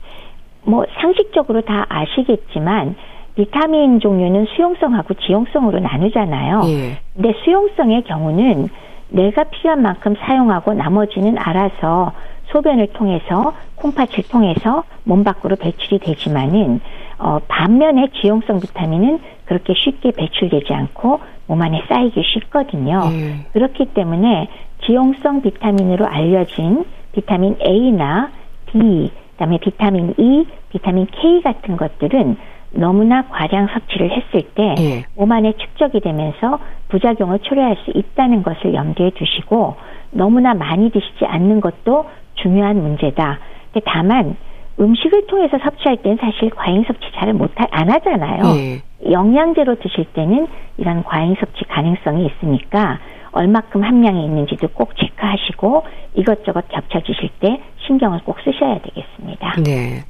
뭐 상식적으로 다 아시겠지만 비타민 종류는 수용성하고 지용성으로 나누잖아요. 예. 근데 수용성의 경우는 내가 필요한 만큼 사용하고 나머지는 알아서 소변을 통해서 콩팥을 통해서 몸 밖으로 배출이 되지만은 어, 반면에 지용성 비타민은 그렇게 쉽게 배출되지 않고 몸 안에 쌓이기 쉽거든요. 음. 그렇기 때문에 지용성 비타민으로 알려진 비타민 A나 D, 그다음에 비타민 E, 비타민 K 같은 것들은 너무나 과량 섭취를 했을 때몸 예. 안에 축적이 되면서 부작용을 초래할 수 있다는 것을 염두에 두시고 너무나 많이 드시지 않는 것도 중요한 문제다. 다만 음식을 통해서 섭취할 때는 사실 과잉 섭취 잘 못 안 하잖아요. 예. 영양제로 드실 때는 이런 과잉 섭취 가능성이 있으니까 얼마큼 함량이 있는지도 꼭 체크하시고 이것저것 겹쳐 주실 때 신경을 꼭 쓰셔야 되겠습니다. 네.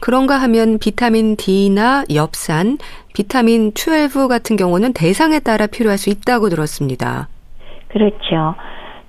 그런가 하면 비타민 D나 엽산, 비타민 12 같은 경우는 대상에 따라 필요할 수 있다고 들었습니다. 그렇죠.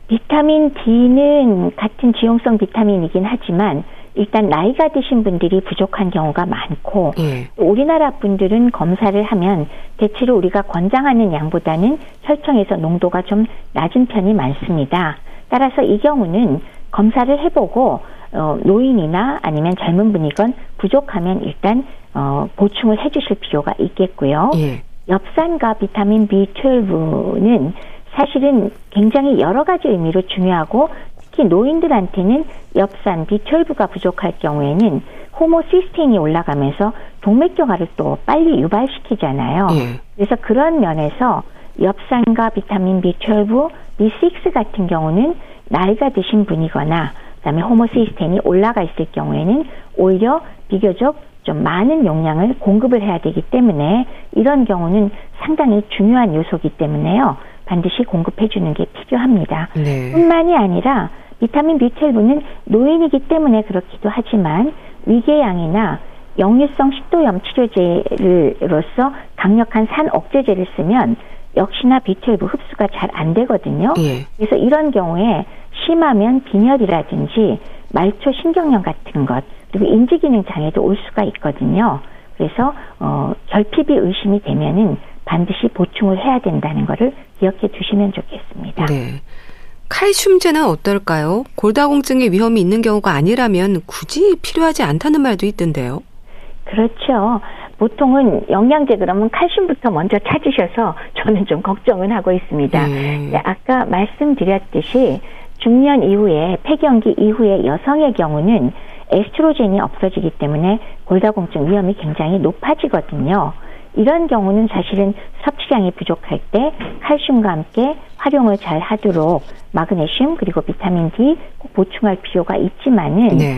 비타민 D는 같은 지용성 비타민이긴 하지만 일단 나이가 드신 분들이 부족한 경우가 많고 예. 우리나라 분들은 검사를 하면 대체로 우리가 권장하는 양보다는 혈청에서 농도가 좀 낮은 편이 많습니다. 따라서 이 경우는 검사를 해보고 어, 노인이나 아니면 젊은 분이건 부족하면 일단 어, 보충을 해주실 필요가 있겠고요. 예. 엽산과 비타민 B12는 사실은 굉장히 여러 가지 의미로 중요하고 특히 노인들한테는 엽산 B12가 부족할 경우에는 호모시스테인이 올라가면서 동맥경화를 또 빨리 유발시키잖아요. 예. 그래서 그런 면에서 엽산과 비타민 B12, B6 같은 경우는 나이가 드신 분이거나 그다음에 호모시스텐이 올라가 있을 경우에는 오히려 비교적 좀 많은 용량을 공급을 해야 되기 때문에 이런 경우는 상당히 중요한 요소이기 때문에요. 반드시 공급해 주는 게 필요합니다. 네. 뿐만이 아니라 비타민 B12는 노인이기 때문에 그렇기도 하지만 위궤양이나 역류성 식도염 치료제로서 강력한 산 억제제를 쓰면 역시나 B12 흡수가 잘 안 되거든요. 예. 그래서 이런 경우에 심하면 빈혈이라든지 말초 신경염 같은 것 그리고 인지 기능 장애도 올 수가 있거든요. 그래서 어, 결핍이 의심이 되면은 반드시 보충을 해야 된다는 것을 기억해 두시면 좋겠습니다. 네. 칼슘제는 어떨까요? 골다공증의 위험이 있는 경우가 아니라면 굳이 필요하지 않다는 말도 있던데요. 그렇죠. 보통은 영양제 그러면 칼슘부터 먼저 찾으셔서 저는 좀 걱정은 하고 있습니다. 음. 아까 말씀드렸듯이 중년 이후에 폐경기 이후에 여성의 경우는 에스트로겐이 없어지기 때문에 골다공증 위험이 굉장히 높아지거든요. 이런 경우는 사실은 섭취량이 부족할 때 칼슘과 함께 활용을 잘 하도록 마그네슘 그리고 비타민 D 꼭 보충할 필요가 있지만은 네.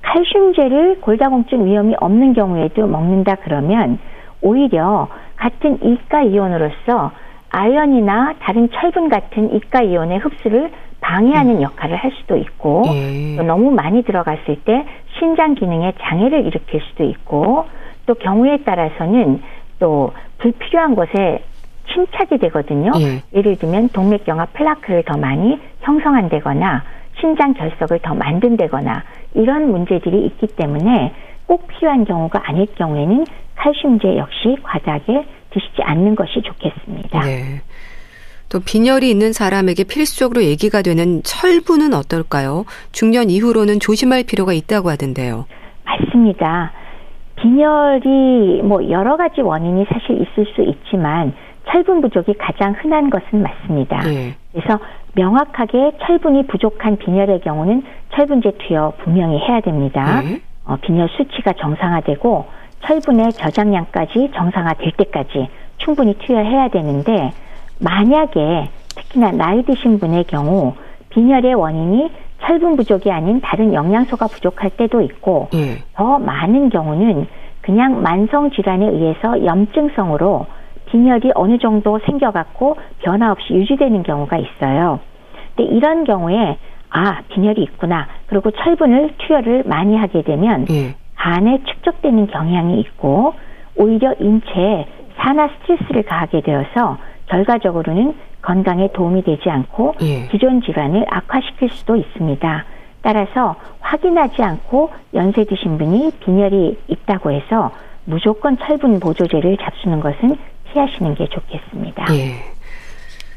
칼슘제를 골다공증 위험이 없는 경우에도 먹는다 그러면 오히려 같은 이가 이온으로서 아연이나 다른 철분 같은 이가 이온의 흡수를 방해하는 음. 역할을 할 수도 있고 예. 또 너무 많이 들어갔을 때 신장 기능에 장애를 일으킬 수도 있고 또 경우에 따라서는 또 불필요한 곳에 침착이 되거든요. 예. 예를 들면 동맥경화 플라크를 더 많이 형성한다거나 신장 결석을 더 만든다거나 이런 문제들이 있기 때문에 꼭 필요한 경우가 아닐 경우에는 칼슘제 역시 과다하게 드시지 않는 것이 좋겠습니다. 네. 또 빈혈이 있는 사람에게 필수적으로 얘기가 되는 철분은 어떨까요? 중년 이후로는 조심할 필요가 있다고 하던데요. 맞습니다. 빈혈이 뭐 여러 가지 원인이 사실 있을 수 있지만 철분 부족이 가장 흔한 것은 맞습니다. 네. 그래서 명확하게 철분이 부족한 빈혈의 경우는 철분제 투여 분명히 해야 됩니다. 네. 어, 빈혈 수치가 정상화되고 철분의 저장량까지 정상화될 때까지 충분히 투여해야 되는데 만약에 특히나 나이 드신 분의 경우 빈혈의 원인이 철분 부족이 아닌 다른 영양소가 부족할 때도 있고 네. 더 많은 경우는 그냥 만성 질환에 의해서 염증성으로 빈혈이 어느 정도 생겨갖고 변화 없이 유지되는 경우가 있어요. 근데 이런 경우에 아 빈혈이 있구나. 그리고 철분을 투여를 많이 하게 되면 예. 간에 축적되는 경향이 있고 오히려 인체에 산화 스트레스를 가하게 되어서 결과적으로는 건강에 도움이 되지 않고 예. 기존 질환을 악화시킬 수도 있습니다. 따라서 확인하지 않고 연세 드신 분이 빈혈이 있다고 해서 무조건 철분 보조제를 잡수는 것은 피하시는 게 좋겠습니다. 예.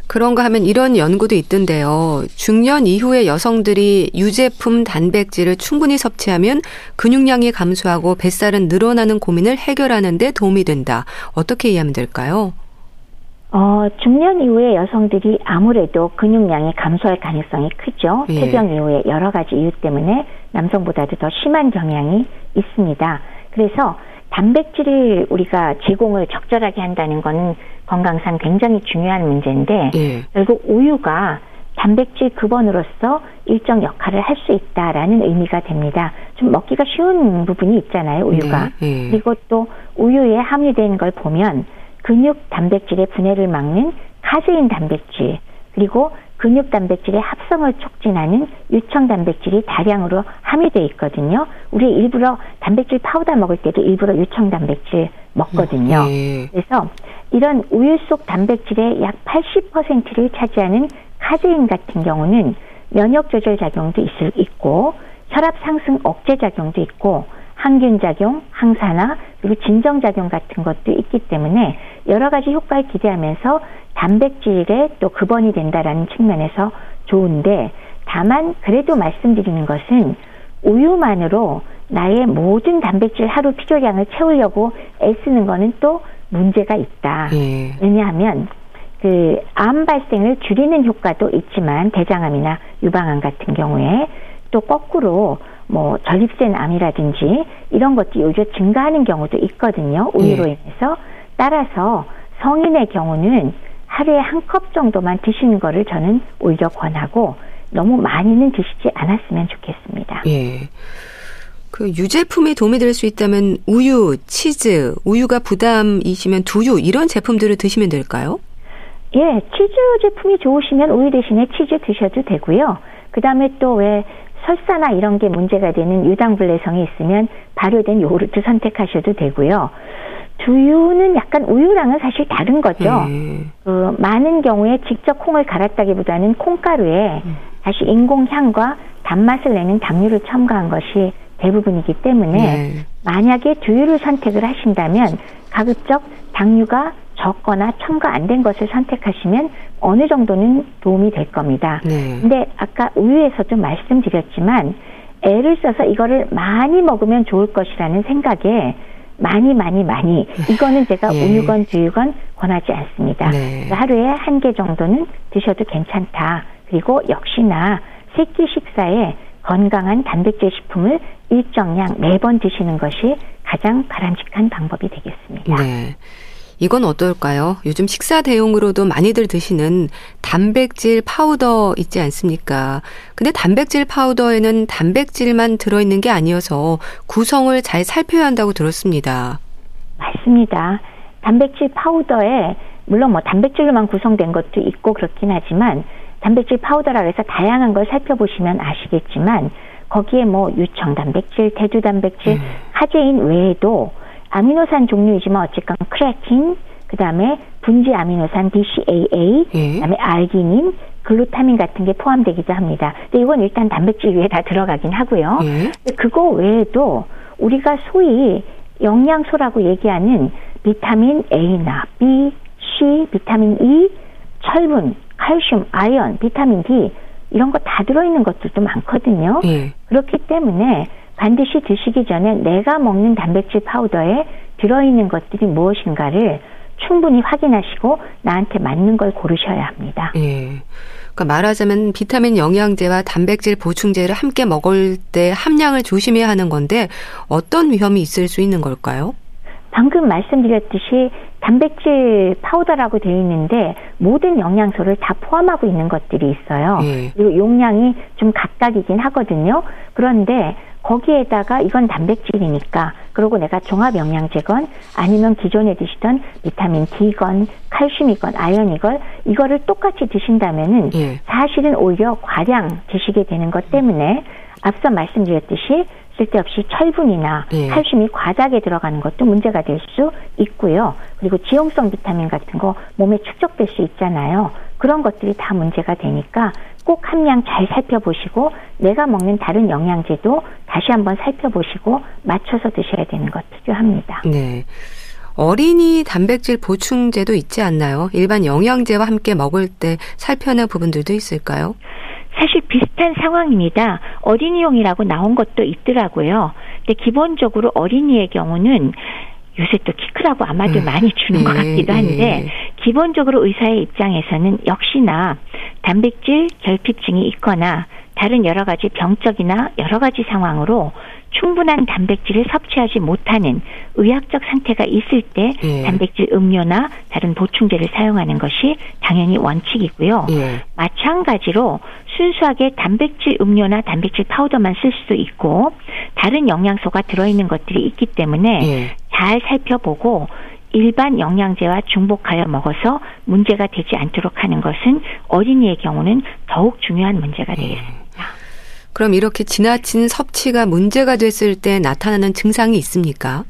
그런가 하면 이런 연구도 있던데요. 중년 이후에 여성들이 유제품 단백질을 충분히 섭취하면 근육량이 감소하고 뱃살은 늘어나는 고민을 해결하는 데 도움이 된다. 어떻게 이해하면 될까요? 어, 중년 이후에 여성들이 아무래도 근육량이 감소할 가능성이 크죠. 예. 폐경 이후에 여러 가지 이유 때문에 남성보다도 더 심한 경향이 있습니다. 그래서 단백질을 우리가 제공을 적절하게 한다는 것은 건강상 굉장히 중요한 문제인데 예. 결국 우유가 단백질 급원으로서 일정 역할을 할 수 있다라는 의미가 됩니다. 좀 먹기가 쉬운 부분이 있잖아요, 우유가. 네, 네. 그리고 또 우유에 함유된 걸 보면 근육 단백질의 분해를 막는 카제인 단백질, 그리고 근육 단백질의 합성을 촉진하는 유청 단백질이 다량으로 함유되어 있거든요. 우리 일부러 단백질 파우더 먹을 때도 일부러 유청 단백질 먹거든요. 네. 그래서 이런 우유 속 단백질의 약 80%를 차지하는 카제인 같은 경우는 면역 조절 작용도 있을 있고 혈압 상승 억제 작용도 있고 항균 작용, 항산화, 그리고 진정 작용 같은 것도 있기 때문에 여러 가지 효과를 기대하면서 단백질에 또 급원이 된다라는 측면에서 좋은데 다만 그래도 말씀드리는 것은 우유만으로 나의 모든 단백질 하루 필요량을 채우려고 애쓰는 거는 또 문제가 있다. 예. 왜냐하면 그 암 발생을 줄이는 효과도 있지만 대장암이나 유방암 같은 경우에 또 거꾸로 뭐 전립腺 암이라든지 이런 것들이 오히려 증가하는 경우도 있거든요. 우유로 예. 인해서 따라서 성인의 경우는 하루에 한 컵 정도만 드시는 거를 저는 오히려 권하고 너무 많이는 드시지 않았으면 좋겠습니다. 예. 그 유제품이 도움이 될 수 있다면 우유, 치즈, 우유가 부담이시면 두유 이런 제품들을 드시면 될까요? 예, 치즈 제품이 좋으시면 우유 대신에 치즈 드셔도 되고요. 그 다음에 또 왜 설사나 이런 게 문제가 되는 유당불내성이 있으면 발효된 요구르트 선택하셔도 되고요. 두유는 약간 우유랑은 사실 다른 거죠. 음. 그 많은 경우에 직접 콩을 갈았다기보다는 콩가루에 음. 다시 인공 향과 단맛을 내는 당류를 첨가한 것이 대부분이기 때문에 네. 만약에 두유를 선택을 하신다면 가급적 당류가 적거나 첨가 안 된 것을 선택하시면 어느 정도는 도움이 될 겁니다. 네. 근데 아까 우유에서도 말씀드렸지만 애를 써서 이거를 많이 먹으면 좋을 것이라는 생각에 많이 많이 많이 이거는 제가 예. 우유건 두유건 권하지 않습니다. 네. 하루에 한 개 정도는 드셔도 괜찮다. 그리고 역시나 새끼 식사에 건강한 단백질 식품을 일정량 매번 드시는 것이 가장 바람직한 방법이 되겠습니다. 네. 이건 어떨까요? 요즘 식사 대용으로도 많이들 드시는 단백질 파우더 있지 않습니까? 근데 단백질 파우더에는 단백질만 들어있는 게 아니어서 구성을 잘 살펴야 한다고 들었습니다. 맞습니다. 단백질 파우더에 물론 뭐 단백질로만 구성된 것도 있고 그렇긴 하지만 단백질 파우더라고 해서 다양한 걸 살펴보시면 아시겠지만 거기에 뭐 유청 단백질, 대두 단백질, 음. 카제인 외에도 아미노산 종류이지만 어쨌건 크레틴, 그 다음에 분지 아미노산 BCAA, 예. 그 다음에 알기닌, 글루타민 같은 게 포함되기도 합니다. 근데 이건 일단 단백질류에 다 들어가긴 하고요. 예. 그거 외에도 우리가 소위 영양소라고 얘기하는 비타민 A나 B, C, 비타민 E, 철분, 칼슘, 아연, 비타민 D 이런 거 다 들어있는 것들도 많거든요. 예. 그렇기 때문에 반드시 드시기 전에 내가 먹는 단백질 파우더에 들어있는 것들이 무엇인가를 충분히 확인하시고 나한테 맞는 걸 고르셔야 합니다. 예. 그러니까 말하자면 비타민 영양제와 단백질 보충제를 함께 먹을 때 함량을 조심해야 하는 건데 어떤 위험이 있을 수 있는 걸까요? 방금 말씀드렸듯이 단백질 파우더라고 되어 있는데 모든 영양소를 다 포함하고 있는 것들이 있어요. 예. 그리고 용량이 좀 각각이긴 하거든요. 그런데 거기에다가 이건 단백질이니까 그리고 내가 종합 영양제건 아니면 기존에 드시던 비타민 D건 칼슘이건 아연이건 이거를 똑같이 드신다면은 예. 사실은 오히려 과량 드시게 되는 것 때문에 앞서 말씀드렸듯이 쓸데없이 철분이나 예. 칼슘이 과다하게 들어가는 것도 문제가 될 수 있고요. 그리고 지용성 비타민 같은 거 몸에 축적될 수 있잖아요. 그런 것들이 다 문제가 되니까 꼭 함량 잘 살펴보시고 내가 먹는 다른 영양제도 다시 한번 살펴보시고 맞춰서 드셔야 되는 것 필요합니다. 네. 어린이 단백질 보충제도 있지 않나요? 일반 영양제와 함께 먹을 때 살펴는 부분들도 있을까요? 사실 비슷한 상황입니다. 어린이용이라고 나온 것도 있더라고요. 근데 기본적으로 어린이의 경우는 요새 또 키 크라고 아마도 음. 많이 주는 것 네, 같기도 한데 네. 기본적으로 의사의 입장에서는 역시나 단백질 결핍증이 있거나 다른 여러 가지 병적이나 여러 가지 상황으로 충분한 단백질을 섭취하지 못하는 의학적 상태가 있을 때 예. 단백질 음료나 다른 보충제를 사용하는 것이 당연히 원칙이고요. 예. 마찬가지로 순수하게 단백질 음료나 단백질 파우더만 쓸 수도 있고 다른 영양소가 들어있는 것들이 있기 때문에 예. 잘 살펴보고 일반 영양제와 중복하여 먹어서 문제가 되지 않도록 하는 것은 어린이의 경우는 더욱 중요한 문제가 예. 되겠습니다. 그럼 이렇게 지나친 섭취가 문제가 됐을 때 나타나는 증상이 있습니까?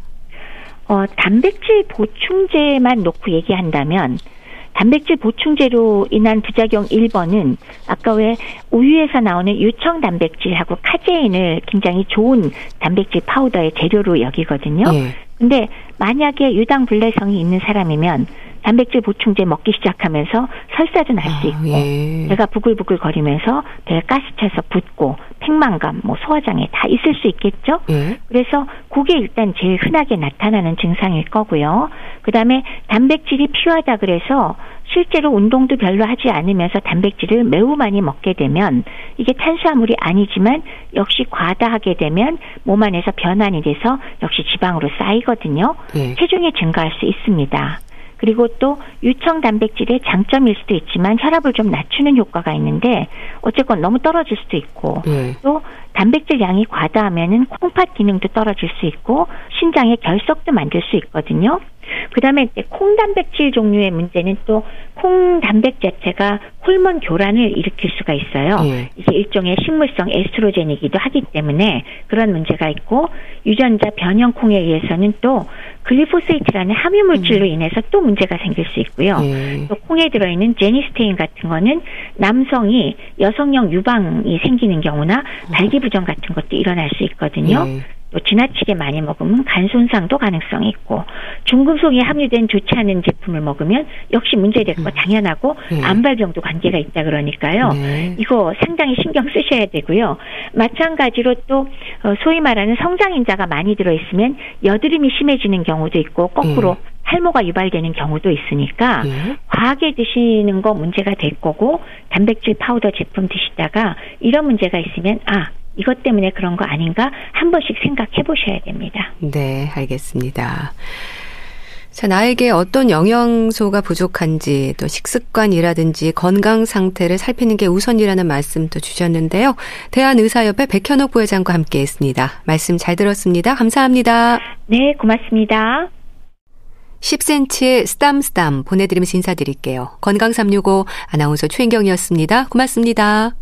어, 단백질 보충제만 놓고 얘기한다면 단백질 보충제로 인한 부작용 1번은 아까 왜 우유에서 나오는 유청 단백질하고 카제인을 굉장히 좋은 단백질 파우더의 재료로 여기거든요. 예. 근데 만약에 유당 불내성이 있는 사람이면 단백질 보충제 먹기 시작하면서 설사도 날수 아, 있고 예. 배가 부글부글 거리면서 배에 가스 차서 붓고 팽만감, 뭐 소화장애 다 있을 수 있겠죠. 예. 그래서 그게 일단 제일 흔하게 나타나는 증상일 거고요. 그다음에 단백질이 필요하다 그래서 실제로 운동도 별로 하지 않으면서 단백질을 매우 많이 먹게 되면 이게 탄수화물이 아니지만 역시 과다하게 되면 몸 안에서 변환이 돼서 역시 지방으로 쌓이거든요. 예. 체중이 증가할 수 있습니다. 그리고 또 유청 단백질의 장점일 수도 있지만 혈압을 좀 낮추는 효과가 있는데 어쨌건 너무 떨어질 수도 있고 네. 또 단백질 양이 과다하면은 콩팥 기능도 떨어질 수 있고 신장의 결석도 만들 수 있거든요. 그 다음에 콩 단백질 종류의 문제는 또 콩 단백 자체가 호르몬 교란을 일으킬 수가 있어요. 예. 이게 일종의 식물성 에스트로겐이기도 하기 때문에 그런 문제가 있고 유전자 변형 콩에 의해서는 또 glyphosate라는 함유 물질로 음. 인해서 또 문제가 생길 수 있고요. 예. 또 콩에 들어있는 genistein 같은 거는 남성이 여성형 유방이 생기는 경우나 발기부전 같은 것도 일어날 수 있거든요. 예. 또 지나치게 많이 먹으면 간 손상도 가능성이 있고 중금속이 함유된 좋지 않은 제품을 먹으면 역시 문제될 거 음. 당연하고 네. 암발병도 관계가 있다 그러니까요. 네. 이거 상당히 신경 쓰셔야 되고요. 마찬가지로 또 어, 소위 말하는 성장인자가 많이 들어 있으면 여드름이 심해지는 경우도 있고 거꾸로 네. 탈모가 유발되는 경우도 있으니까 네. 과하게 드시는 거 문제가 될 거고 단백질 파우더 제품 드시다가 이런 문제가 있으면 아 이것 때문에 그런 거 아닌가 한 번씩 생각해 보셔야 됩니다. 네, 알겠습니다. 자, 나에게 어떤 영양소가 부족한지 또 식습관이라든지 건강 상태를 살피는 게 우선이라는 말씀도 주셨는데요. 대한의사협회 백현옥 부회장과 함께 했습니다. 말씀 잘 들었습니다. 감사합니다. 네, 고맙습니다. 10cm의 쓰담쓰담 보내드리면서 인사드릴게요. 건강365 아나운서 최인경이었습니다. 고맙습니다.